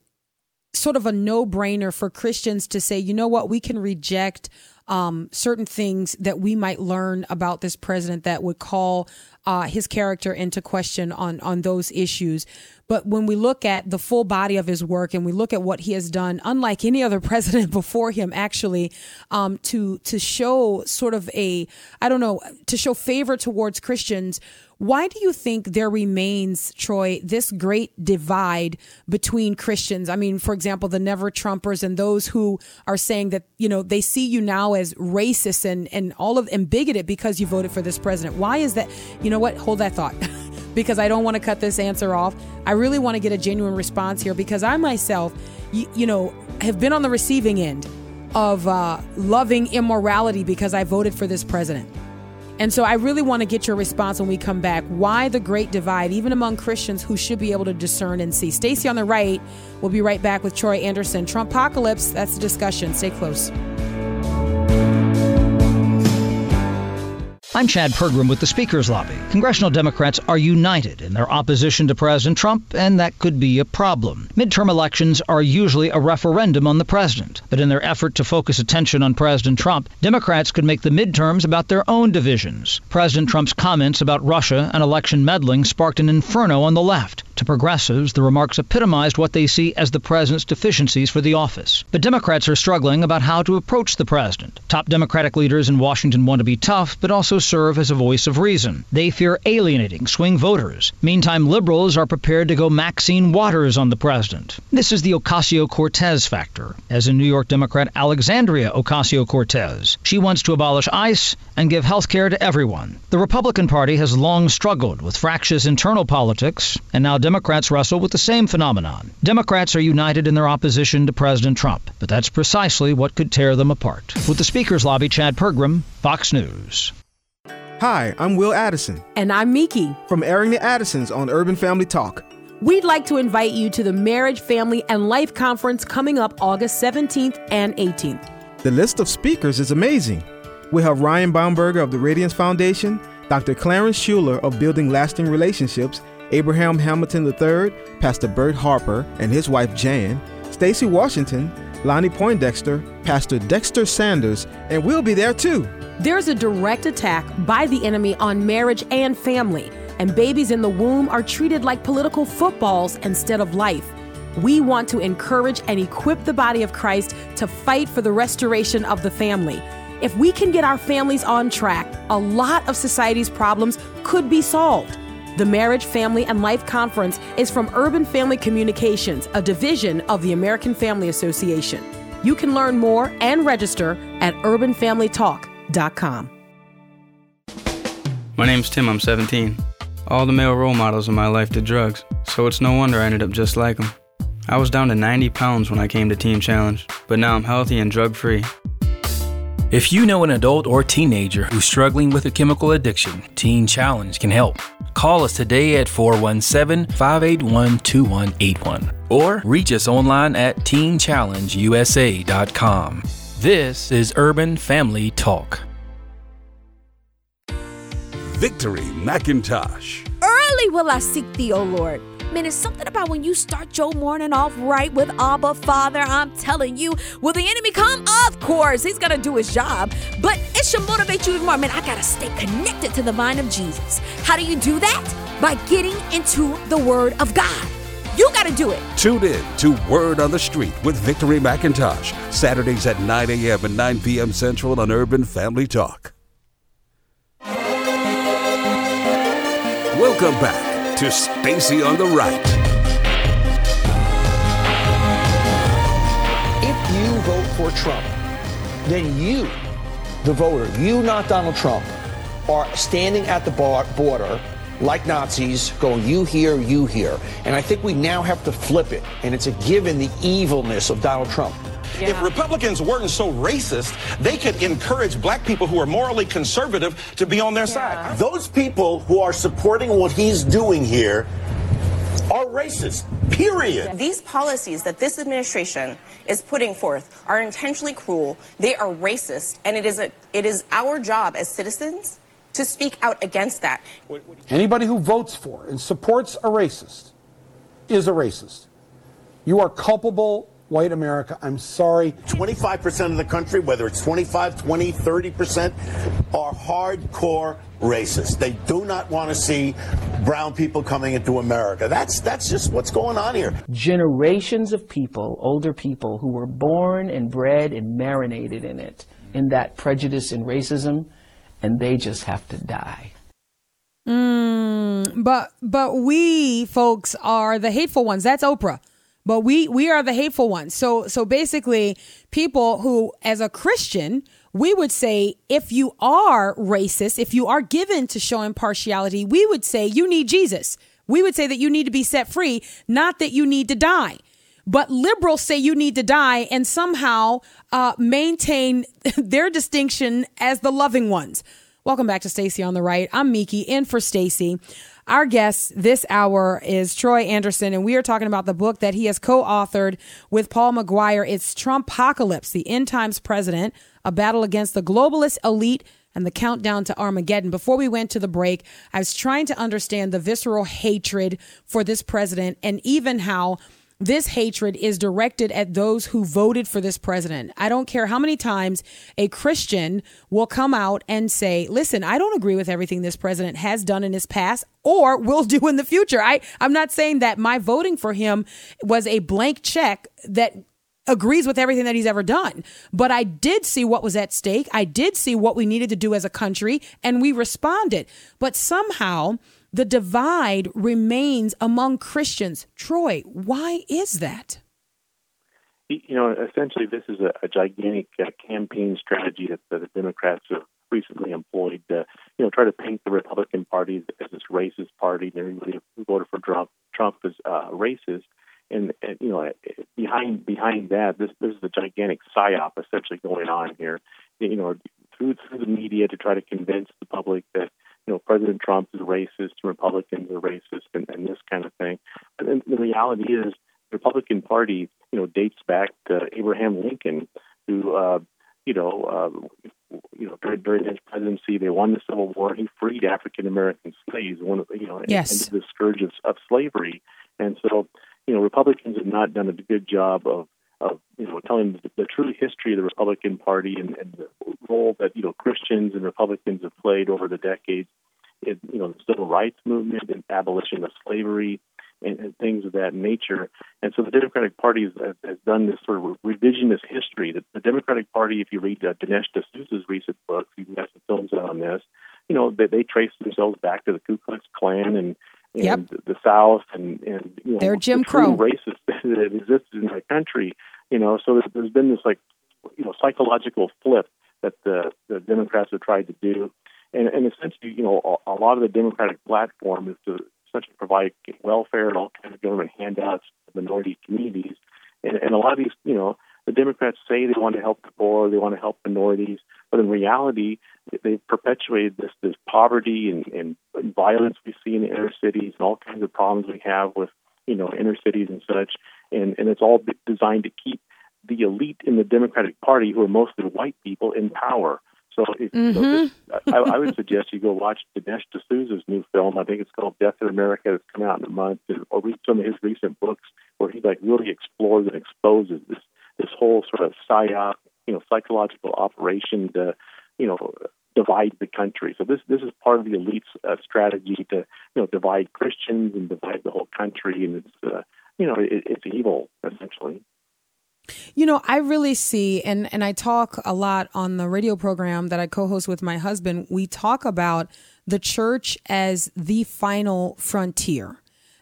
sort of a no-brainer for Christians to say, you know what, we can reject um, certain things that we might learn about this president that would call uh, his character into question on on those issues. But when we look at the full body of his work and we look at what he has done, unlike any other president before him, actually, um, to to show sort of a I don't know to show favor towards Christians why do you think there remains, Troy, this great divide between Christians? I mean, for example, the never Trumpers and those who are saying that, you know, they see you now as racist and, and all of and bigoted because you voted for this president. Why is that? You know what? Hold that thought. because I don't want to cut this answer off. I really want to get a genuine response here because I myself, you, you know, have been on the receiving end of uh, loving immorality because I voted for this president. And so I really want to get your response when we come back. Why the great divide, even among Christians who should be able to discern and see? Stacy on the right. We'll be right back with Troy Anderson. Trumpocalypse, that's the discussion. Stay close. I'm Chad Pergram with the Speaker's Lobby. Congressional Democrats are united in their opposition to President Trump, and that could be a problem. Midterm elections are usually a referendum on the president, but in their effort to focus attention on President Trump, Democrats could make the midterms about their own divisions. President Trump's comments about Russia and election meddling sparked an inferno on the left. To progressives, the remarks epitomized what they see as the president's deficiencies for the office. But Democrats are struggling about how to approach the president. Top Democratic leaders in Washington want to be tough, but also serve as a voice of reason. They fear alienating swing voters. Meantime, liberals are prepared to go Maxine Waters on the president. This is the Ocasio Cortez factor, as in New York Democrat Alexandria Ocasio Cortez. She wants to abolish ICE and give health care to everyone. The Republican Party has long struggled with fractious internal politics, and now Democrats wrestle with the same phenomenon. Democrats are united in their opposition to President Trump, but that's precisely what could tear them apart. With the Speaker's Lobby, Chad Pergram, Fox News. Hi, I'm Will Addison. And I'm Miki. From Airing the Addisons on Urban Family Talk. We'd like to invite you to the Marriage, Family, and Life Conference coming up August 17th and 18th. The list of speakers is amazing. We have Ryan Bomberger of the Radiance Foundation, Dr. Clarence Shuler of Building Lasting Relationships, Abraham Hamilton III, Pastor Bert Harper and his wife Jan, Stacy Washington, Lonnie Poindexter, Pastor Dexter Sanders, and we'll be there too. There's a direct attack by the enemy on marriage and family, and babies in the womb are treated like political footballs instead of life. We want to encourage and equip the body of Christ to fight for the restoration of the family. If we can get our families on track, a lot of society's problems could be solved. The Marriage, Family, and Life Conference is from Urban Family Communications, a division of the American Family Association. You can learn more and register at urbanfamilytalk.com. My name's Tim, I'm 17. All the male role models in my life did drugs, so it's no wonder I ended up just like them. I was down to 90 pounds when I came to Teen Challenge, but now I'm healthy and drug free. If you know an adult or teenager who's struggling with a chemical addiction, Teen Challenge can help. Call us today at 417 581 2181 or reach us online at teenchallengeusa.com. This is Urban Family Talk. Victory McIntosh. Early will I seek thee, O Lord. Man, it's something about when you start your morning off right with Abba Father. I'm telling you, will the enemy come? Of course, he's gonna do his job, but it should motivate you even more. Man, I gotta stay connected to the vine of Jesus. How do you do that? By getting into the Word of God. You got to do it. Tune in to Word on the Street with Victory McIntosh, Saturdays at 9 a.m. and 9 p.m. Central on Urban Family Talk. Welcome back to Stacy on the Right. If you vote for Trump, then you, the voter, you, not Donald Trump, are standing at the border like Nazis, going, you here, you here. And I think we now have to flip it. And it's a given the evilness of Donald Trump. Yeah. If Republicans weren't so racist, they could encourage black people who are morally conservative to be on their yeah. side. Those people who are supporting what he's doing here are racist, period. These policies that this administration is putting forth are intentionally cruel, they are racist, and it is, a, it is our job as citizens to speak out against that. Anybody who votes for and supports a racist is a racist. You are culpable white America. I'm sorry. 25% of the country, whether it's 25, 20, 30%, are hardcore racist. They do not want to see brown people coming into America. That's that's just what's going on here. Generations of people, older people who were born and bred and marinated in it, in that prejudice and racism, and they just have to die. Mm, but but we folks are the hateful ones. That's Oprah. But we we are the hateful ones. So so basically, people who, as a Christian, we would say if you are racist, if you are given to show impartiality, we would say you need Jesus. We would say that you need to be set free, not that you need to die. But liberals say you need to die and somehow uh, maintain their distinction as the loving ones. Welcome back to Stacy on the Right. I'm Miki in for Stacy. Our guest this hour is Troy Anderson, and we are talking about the book that he has co authored with Paul McGuire. It's Trumpocalypse, the End Times President, a battle against the globalist elite and the countdown to Armageddon. Before we went to the break, I was trying to understand the visceral hatred for this president and even how this hatred is directed at those who voted for this president. I don't care how many times a Christian will come out and say, listen, I don't agree with everything this president has done in his past or will do in the future. I, I'm not saying that my voting for him was a blank check that agrees with everything that he's ever done. But I did see what was at stake. I did see what we needed to do as a country, and we responded. But somehow, the divide remains among Christians. Troy, why is that? You know, essentially, this is a, a gigantic uh, campaign strategy that, that, the Democrats have recently employed to, you know, try to paint the Republican Party as this racist party. And everybody who voted for Trump, Trump is uh, racist. And, and, you know, behind behind that, this there's a gigantic psyop essentially going on here. You know, through through the media to try to convince the public that President Trump is racist, Republicans are racist, and, and this kind of thing. And the reality is, the Republican Party, you know, dates back to Abraham Lincoln, who, uh, you know, uh, you know, during, during his presidency, they won the Civil War. He freed African American slaves, one of you know, yes. ended the scourge of, of slavery. And so, you know, Republicans have not done a good job of of you know telling the, the true history of the Republican Party and, and the role that you know Christians and Republicans have played over the decades in you know the civil rights movement and abolition of slavery and, and things of that nature. And so the Democratic Party has, has done this sort of revisionist history. The, the Democratic Party, if you read uh, Dinesh D'Souza's recent books, you can have some films out on this. You know they, they trace themselves back to the Ku Klux Klan and and yep. the South and and you know they're Jim the Crow racist that existed in our country. You know, so there's, there's been this like you know psychological flip that the the Democrats have tried to do, and and essentially you know a, a lot of the Democratic platform is to essentially provide welfare and all kinds of government handouts to minority communities, and and a lot of these you know the Democrats say they want to help the poor, they want to help minorities, but in reality, they've perpetuated this this poverty and, and, violence we see in the inner cities and all kinds of problems we have with you know inner cities and such, and and it's all designed to keep the elite in the Democratic Party, who are mostly white people, in power. So, mm-hmm. so this, I, I would suggest you go watch Dinesh D'Souza's new film. I think it's called Death in America. It's come out in a month, or read some of his recent books where he like really explores and exposes this this whole sort of psyop, you know, psychological operation to, you know, divide the country. So this this is part of the elite's uh, strategy to, you know, divide Christians and divide the whole country, and it's, uh, you know, it, it's evil essentially. You know, I really see, and, and I talk a lot on the radio program that I co host with my husband. We talk about the church as the final frontier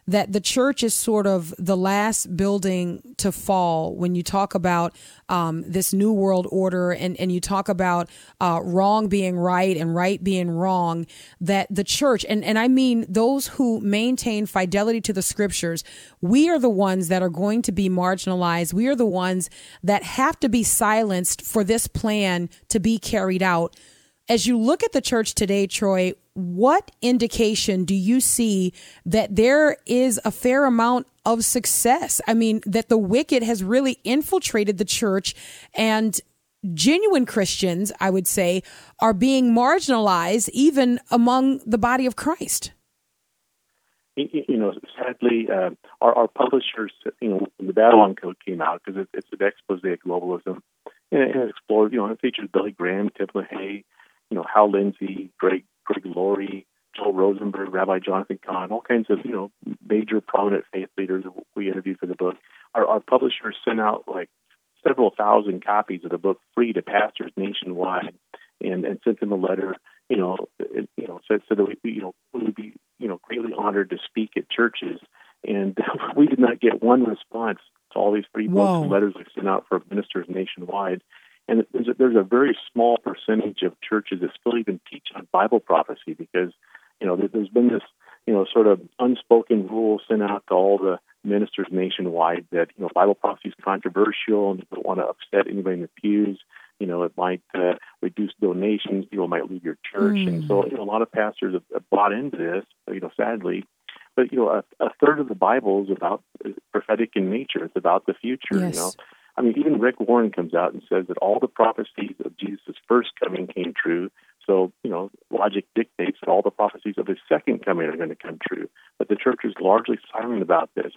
that the church is sort of the last building to fall when you talk about um, this new world order and, and you talk about uh, wrong being right and right being wrong, that the church, and, and I mean those who maintain fidelity to the scriptures, we are the ones that are going to be marginalized. We are the ones that have to be silenced for this plan to be carried out. As you look at the church today, Troy, what indication do you see that there is a fair amount of success? I mean, that the wicked has really infiltrated the church and genuine Christians, I would say, are being marginalized even among the body of Christ. you know, sadly, uh, our, our publishers, you know, when the Babylon Code came out, because it, it's an expose of globalism, and it, it explored, you know, it features Billy Graham, Tim LaHaye, you know, Hal Lindsey, Greg, Greg Laurie, Joel Rosenberg, Rabbi Jonathan Cahn, all kinds of, you know, major prominent faith leaders that we interviewed for the book. Our, our publishers sent out like several thousand copies of the book free to pastors nationwide and, and sent them a letter, you know, it, you know, so, so that we, you know, we would be, you know, greatly honored to speak at churches. And we did not get one response to all these free books and letters we sent out for ministers nationwide. And there's a, there's a very small percentage of churches that still even teach on Bible prophecy because, you know, there's been this, you know, sort of unspoken rule sent out to all the ministers nationwide that, you know, Bible prophecy is controversial and you don't want to upset anybody in the pews. You know, it might uh, reduce donations. People might leave your church. Mm. And so, you know, a lot of pastors have, have bought into this, you know, sadly. But, you know, a, a third of the Bible is about prophetic in nature. It's about the future, yes. you know. I mean, even Rick Warren comes out and says that all the prophecies of Jesus' first coming came true. So, you know, logic dictates that all the prophecies of his second coming are going to come true. But the church is largely silent about this.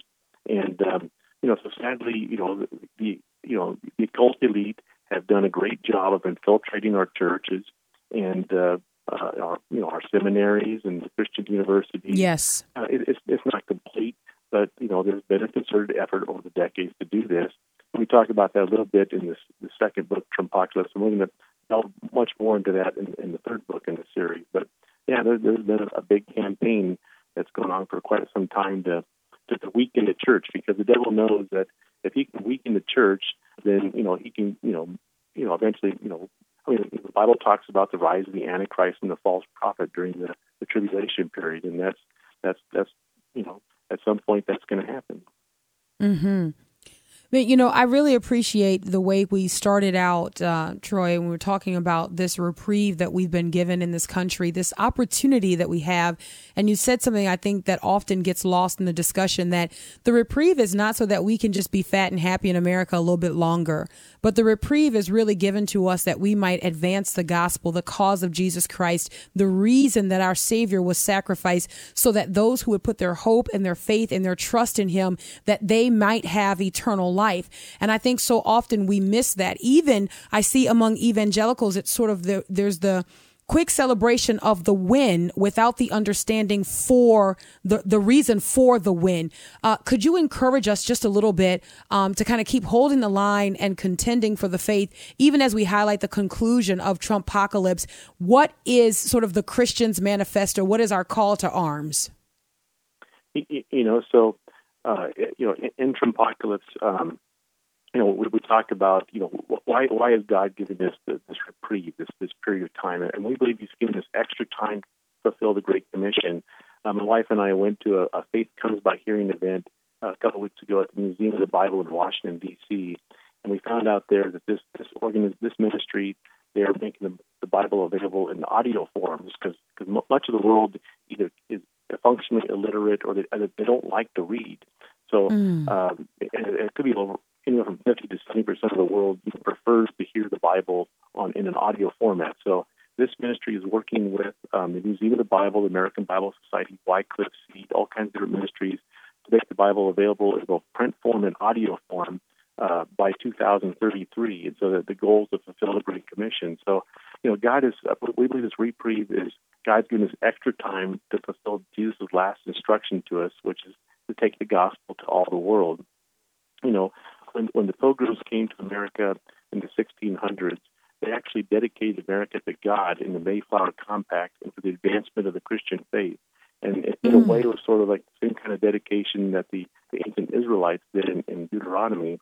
And, um, you know, so sadly, you know, the, the you know, the occult elite have done a great job of infiltrating our churches and uh, uh, our, you know, our seminaries and the Christian universities. Yes, uh, it, it's it's not complete, but you know, there's been a concerted effort over the decades to do this. We talk about that a little bit in this the second book, Trumpocalypse, and we're going to delve much more into that in, in the third book in the series. But yeah, there, there's been a, big campaign that's gone on for quite some time to, to to weaken the church because the devil knows that if he can weaken the church, then you know he can you know you know eventually you know I mean the Bible talks about the rise of the Antichrist and the false prophet during the, the tribulation period, and that's that's that's you know at some point that's going to happen. Hmm. But, you know, I really appreciate the way we started out, uh, Troy, when we were talking about this reprieve that we've been given in this country, this opportunity that we have. And you said something I think that often gets lost in the discussion that the reprieve is not so that we can just be fat and happy in America a little bit longer, but the reprieve is really given to us that we might advance the gospel, the cause of Jesus Christ, the reason that our Savior was sacrificed so that those who would put their hope and their faith and their trust in Him, that they might have eternal life life. And I think so often we miss that. Even I see among evangelicals, it's sort of the, there's the, quick celebration of the win without the understanding for the, the reason for the win. Uh, could you encourage us just a little bit um, to kind of keep holding the line and contending for the faith, even as we highlight the conclusion of Trumpocalypse? What is sort of the Christian's manifesto? What is our call to arms? You know, so uh, you know, in, Trumpocalypse, um, you know, we, we talk about, you know, why why is God giving this this reprieve, this this period of time, and we believe He's giving us extra time to fulfill the Great Commission. Um, my wife and I went to a, a Faith Comes by Hearing event uh, a couple of weeks ago at the Museum of the Bible in Washington D.C., and we found out there that this this organ this ministry they are making the, the Bible available in audio forms because much of the world either is functionally illiterate or they, they don't like to read. So mm. um, it, it, could be over, anywhere from 50 to 70 percent of the world prefers to hear the Bible on in an audio format. So this ministry is working with um, the Museum of the Bible, the American Bible Society, Wycliffe Seed, all kinds of different ministries to make the Bible available in both print form and audio form uh, by 2033. And so that the goal is to fulfill the Great Commission. So, you know, God is, uh, we believe this reprieve is God's given us extra time to fulfill Jesus' last instruction to us, which is to take the gospel to all the world. You know, when, when the pilgrims came to America in the 1600s, they actually dedicated America to God in the Mayflower Compact and for the advancement of the Christian faith. And in mm. a way, it was sort of like the same kind of dedication that the, the ancient Israelites did in, in Deuteronomy.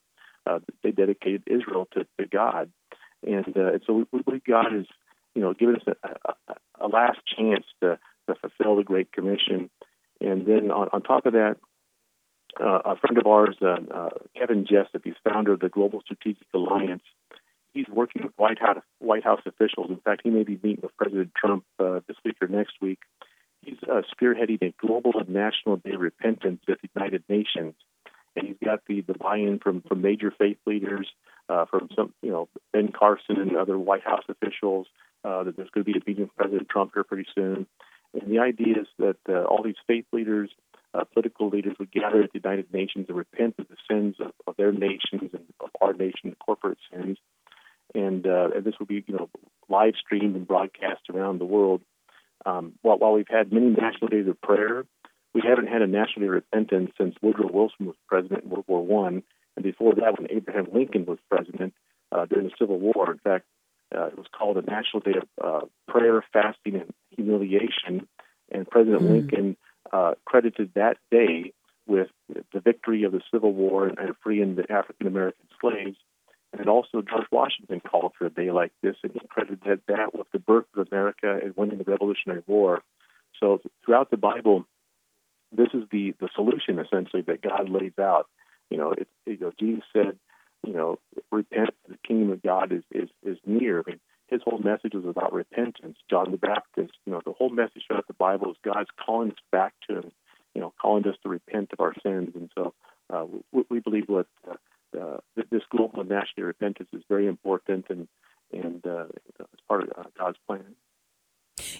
Uh, they dedicated Israel to, to God. And, uh, and so we believe God is, you know, giving us a, a, a last chance to, to fulfill the Great Commission. And then on, on top of that, uh, a friend of ours, uh, uh, Kevin Jessip, he's founder of the Global Strategic Alliance. He's working with White House, White House officials. In fact, he may be meeting with President Trump uh, this week or next week. He's uh, spearheading a global and national day of repentance at the United Nations, and he's got the, the buy-in from, from major faith leaders, uh, from some, you know, Ben Carson and other White House officials. Uh, that there's going to be a meeting with President Trump here pretty soon, and the idea is that uh, all these faith leaders uh, political leaders would gather at the United Nations and repent of the sins of, of their nations and of our nation, the corporate sins. And, uh, and this would be, you know, live streamed and broadcast around the world. Um, while, while we've had many national days of prayer, we haven't had a national day of repentance since Woodrow Wilson was president in World War One, and before that, when Abraham Lincoln was president uh, during the Civil War. In fact, uh, it was called a National Day of uh, Prayer, Fasting, and Humiliation. And President mm. Lincoln uh, credited that day with the victory of the Civil War and, and freeing the African American slaves. And also, George Washington called for a day like this, and he credited that with the birth of America and winning the Revolutionary War. So, throughout the Bible, this is the the solution essentially that God lays out. You know, it, you know, Jesus said, you know, repent. The kingdom of God is is is near. I mean, his whole message was about repentance. John the Baptist, you know, the whole message throughout the Bible is God's calling us back to Him, you know, calling us to repent of our sins. And so uh, we, we, believe what uh, uh, this global and national repentance is very important and and uh, it's part of uh, God's plan.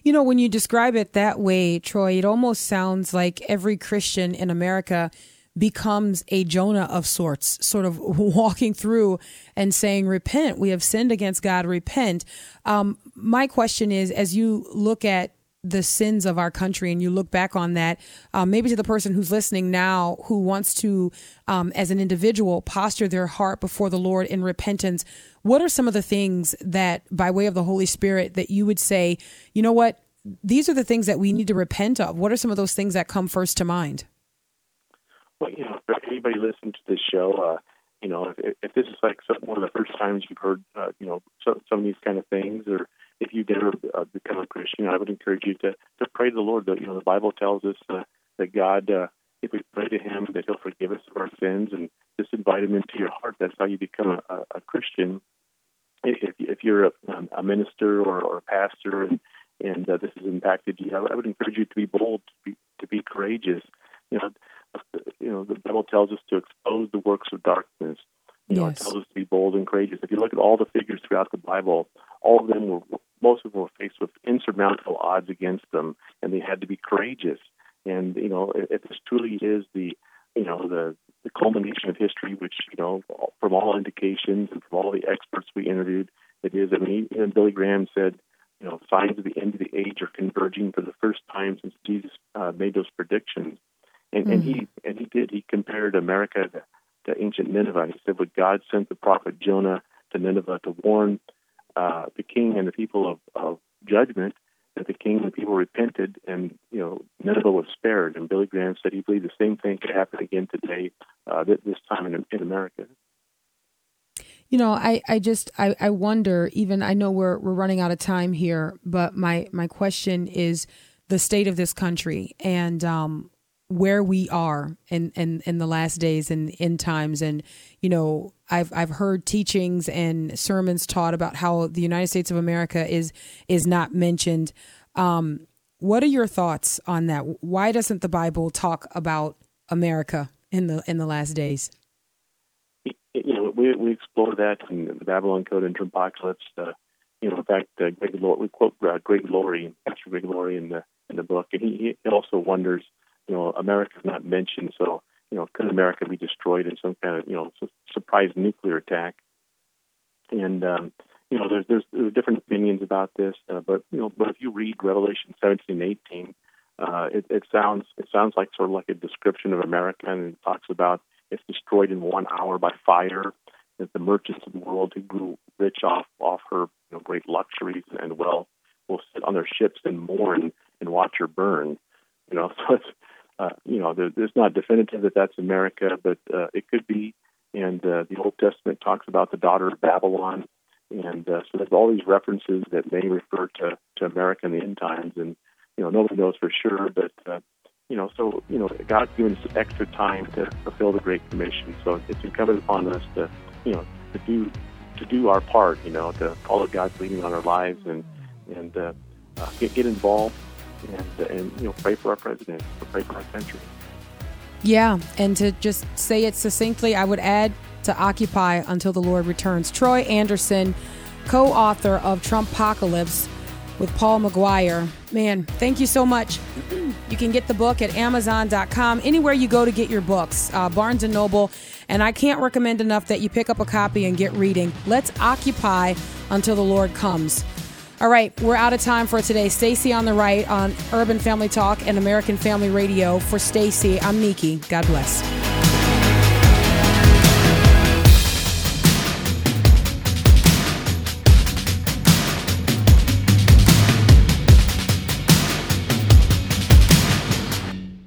You know, when you describe it that way, Troy, it almost sounds like every Christian in America becomes a Jonah of sorts, sort of walking through and saying, Repent, we have sinned against God, repent. Um, my question is as you look at the sins of our country and you look back on that, um, maybe to the person who's listening now who wants to, um, as an individual, posture their heart before the Lord in repentance, what are some of the things that, by way of the Holy Spirit, that you would say, you know what, these are the things that we need to repent of? What are some of those things that come first to mind? Well, you know, for anybody listening to this show, uh, you know, if, if this is like some, one of the first times you've heard, uh, you know, so, some of these kind of things, or if you've never uh, become a Christian, I would encourage you to to pray to the Lord. That you know, the Bible tells us uh, that God, uh, if we pray to Him, that He'll forgive us of our sins, and just invite Him into your heart. That's how you become a, a Christian. If if you're a, a minister or, or a pastor, and and uh, this has impacted you, I would encourage you to be bold, to be, to be courageous. You know, you know, the Bible tells us to expose the works of darkness. You yes. know, it tells us to be bold and courageous. If you look at all the figures throughout the Bible, all of them were, most of them were faced with insurmountable odds against them, and they had to be courageous. And you know, if this truly is the, you know, the the culmination of history, which you know, from all indications and from all the experts we interviewed, it is. I mean, even Billy Graham said, you know, signs of the end of the age are converging for the first time since Jesus uh, made those predictions. And, mm-hmm. and he mm-hmm. and he did. He compared America to, to ancient Nineveh. He said, "But God sent the prophet Jonah to Nineveh to warn uh, the king and the people of, of judgment." That the king and the people repented, and you know Nineveh was spared. And Billy Graham said he believed the same thing could happen again today, uh, this time in, in America. You know, I, I just I, I wonder. Even I know we're we're running out of time here, but my my question is the state of this country and um, where we are in, in, in the last days and in times. And, you know, I've, I've heard teachings and sermons taught about how the United States of America is, is not mentioned. Um, what are your thoughts on that? Why doesn't the Bible talk about America in the, in the last days? You know, we, we explore that in the Babylon Code and Apocalypse. Uh, you know, in fact, uh, Greg Laurie, we quote uh, Greg Laurie, Pastor Greg Laurie in the in the book, and he, he also wonders, you know, America's not mentioned, so you know, could America be destroyed in some kind of you know surprise nuclear attack? And um, you know, there's, there's there's different opinions about this, uh, but you know, but if you read Revelation 17, 18, uh, it, it sounds it sounds like sort of like a description of America, and it talks about it's destroyed in one hour by fire. That the merchants of the world who grew rich off off her you know, great luxuries and wealth will sit on their ships and mourn and watch her burn. You know, so it's uh, you know, there, there's not definitive that that's America, but uh, it could be. And uh, the Old Testament talks about the daughter of Babylon, and uh, so there's all these references that may refer to to America in the end times, and you know, nobody knows for sure, but uh, you know, so you know, God's given us extra time to fulfill the Great Commission, so it's incumbent upon us to, you know, to do to do our part, you know, to follow God's leading on our lives and and uh, uh, get get involved and, and you know pray for our president, pray for our country. Yeah, and to just say it succinctly, I would add to occupy until the Lord returns. Troy Anderson, co-author of Trumpocalypse. with Paul McGuire. Man, thank you so much. You can get the book at Amazon.com, anywhere you go to get your books, uh, Barnes and Noble. And I can't recommend enough that you pick up a copy and get reading. Let's occupy until the Lord comes. All right, we're out of time for today. Stacy on the right on Urban Family Talk and American Family Radio. For Stacy, I'm Miki. God bless.